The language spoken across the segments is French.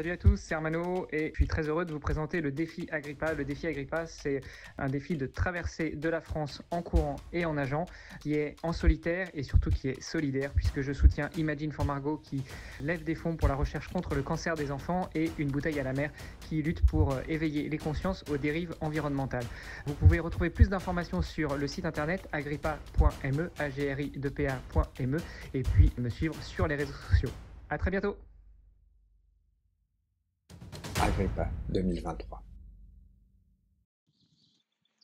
Salut à tous, c'est Armano et je suis très heureux de vous présenter le défi Agrippa. Le défi Agrippa, c'est un défi de traversée de la France en courant et en nageant, qui est en solitaire et surtout qui est solidaire, puisque je soutiens Imagine for Margot qui lève des fonds pour la recherche contre le cancer des enfants et une bouteille à la mer qui lutte pour euh, éveiller les consciences aux dérives environnementales. Vous pouvez retrouver plus d'informations sur le site internet agrippa.me, agri e, et puis me suivre sur les réseaux sociaux. À très bientôt Agrippa 2023.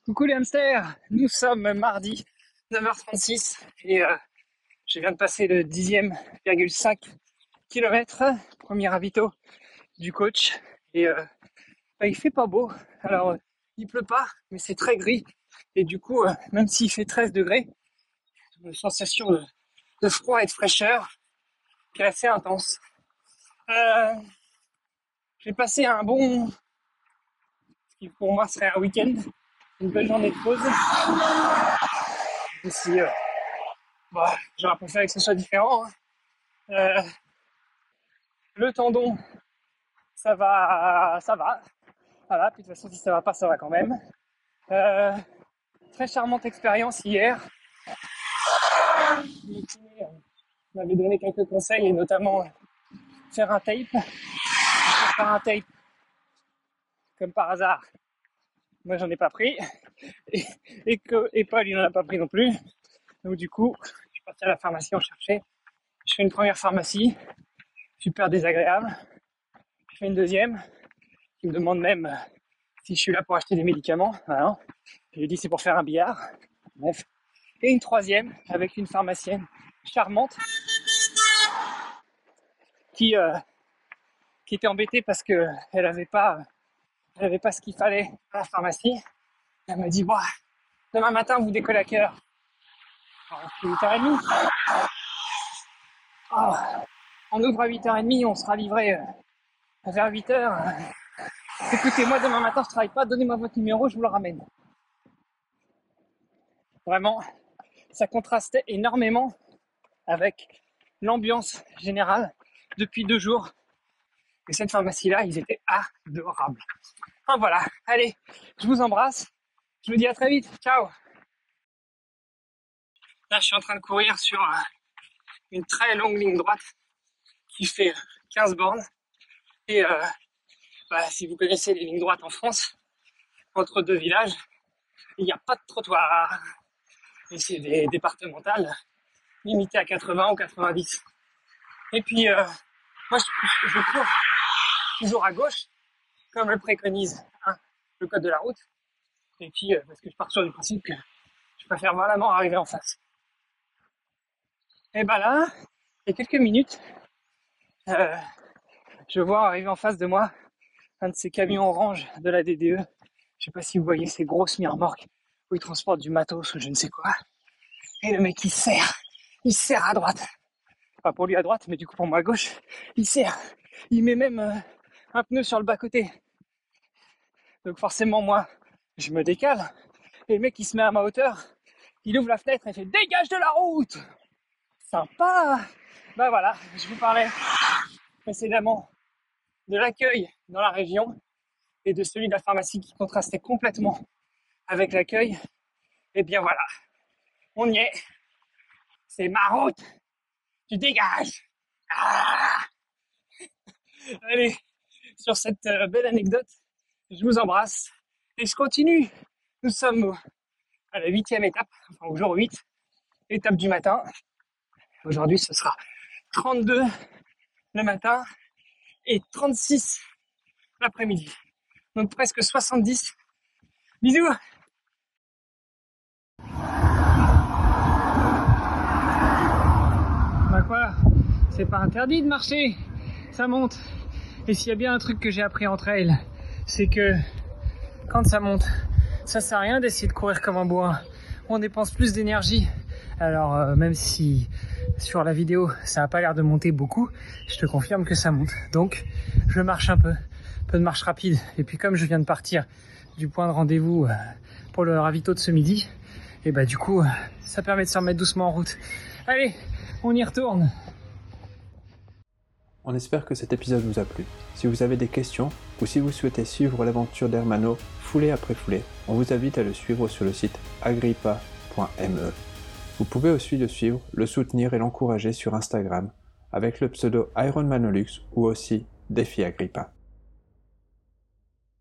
Coucou les hamsters, nous sommes mardi 9h36 et euh, je viens de passer le 10e,5 km, premier ravito du coach et euh, bah, il fait pas beau, alors euh, il pleut pas mais c'est très gris et du coup même s'il fait 13 degrés, une sensation de, froid et de fraîcheur qui est assez intense. J'ai passé un bon, ce qui pour moi serait un week-end, une belle journée de pause. si euh, bah, j'aurais préféré que ce soit différent. Hein. Euh, le tendon, ça va, ça va. Voilà, puis de toute façon, si ça va pas, ça va quand même. Euh, très charmante expérience hier. m'avait donné quelques conseils et notamment faire un tape faire un comme par hasard, moi j'en ai pas pris, et, que et Paul il n'en a pas pris non plus. Donc du coup, je suis parti à la pharmacie en chercher. Je fais une première pharmacie, super désagréable. Je fais une deuxième, qui me demande même si je suis là pour acheter des médicaments. Alors, je lui dis c'est pour faire un billard. Bref. Et une troisième avec une pharmacienne charmante qui euh, qui était embêtée parce que elle avait pas, elle pas ce qu'il fallait à la pharmacie. Elle m'a dit, demain matin, vous décollez à quelle heure? 8h30. Ah, on ouvre à 8h30, on sera livré euh, vers 8h. Écoutez, moi demain matin, je travaille pas, donnez-moi votre numéro, je vous le ramène. Vraiment, ça contrastait énormément avec l'ambiance générale depuis deux jours et cette pharmacie-là, ils étaient adorables. Enfin voilà, allez, je vous embrasse. Je vous dis à très vite. Ciao Là, je suis en train de courir sur euh, une très longue ligne droite qui fait 15 bornes. Et euh, bah, si vous connaissez les lignes droites en France, entre deux villages, il n'y a pas de trottoir. Et c'est des départementales limitées à 80 ou 90. Et puis, euh, moi, je, je cours toujours à gauche, comme le préconise hein, le code de la route. Et puis, euh, parce que je pars sur le principe que je préfère vraiment arriver en face. Et ben là, il y a quelques minutes, euh, je vois arriver en face de moi un de ces camions orange de la DDE. Je sais pas si vous voyez ces grosses remorques où ils transportent du matos ou je ne sais quoi. Et le mec il serre, il serre à droite. Pas pour lui à droite, mais du coup pour moi à gauche, il serre. Il met même euh, un pneu sur le bas-côté. Donc forcément, moi, je me décale. Et le mec, il se met à ma hauteur. Il ouvre la fenêtre et fait Dégage de la route Sympa Bah voilà, je vous parlais précédemment de l'accueil dans la région et de celui de la pharmacie qui contrastait complètement avec l'accueil. Et eh bien voilà, on y est. C'est ma route. Tu dégages. Ah Allez, sur cette euh, belle anecdote. Je vous embrasse et je continue. Nous sommes à la huitième étape, enfin au jour 8, étape du matin. Aujourd'hui, ce sera 32 le matin et 36 l'après-midi. Donc presque 70. Bisous Bah quoi C'est pas interdit de marcher Ça monte et s'il y a bien un truc que j'ai appris entre elles, c'est que quand ça monte, ça sert à rien d'essayer de courir comme un bois. On dépense plus d'énergie. Alors euh, même si sur la vidéo ça n'a pas l'air de monter beaucoup, je te confirme que ça monte. Donc je marche un peu, un peu de marche rapide. Et puis comme je viens de partir du point de rendez-vous euh, pour le ravito de ce midi, et bah du coup ça permet de se remettre doucement en route. Allez, on y retourne. On espère que cet épisode vous a plu. Si vous avez des questions ou si vous souhaitez suivre l'aventure d'Hermano foulée après foulée, on vous invite à le suivre sur le site agrippa.me. Vous pouvez aussi le suivre, le soutenir et l'encourager sur Instagram avec le pseudo Ironmanolux ou aussi Défi Agrippa.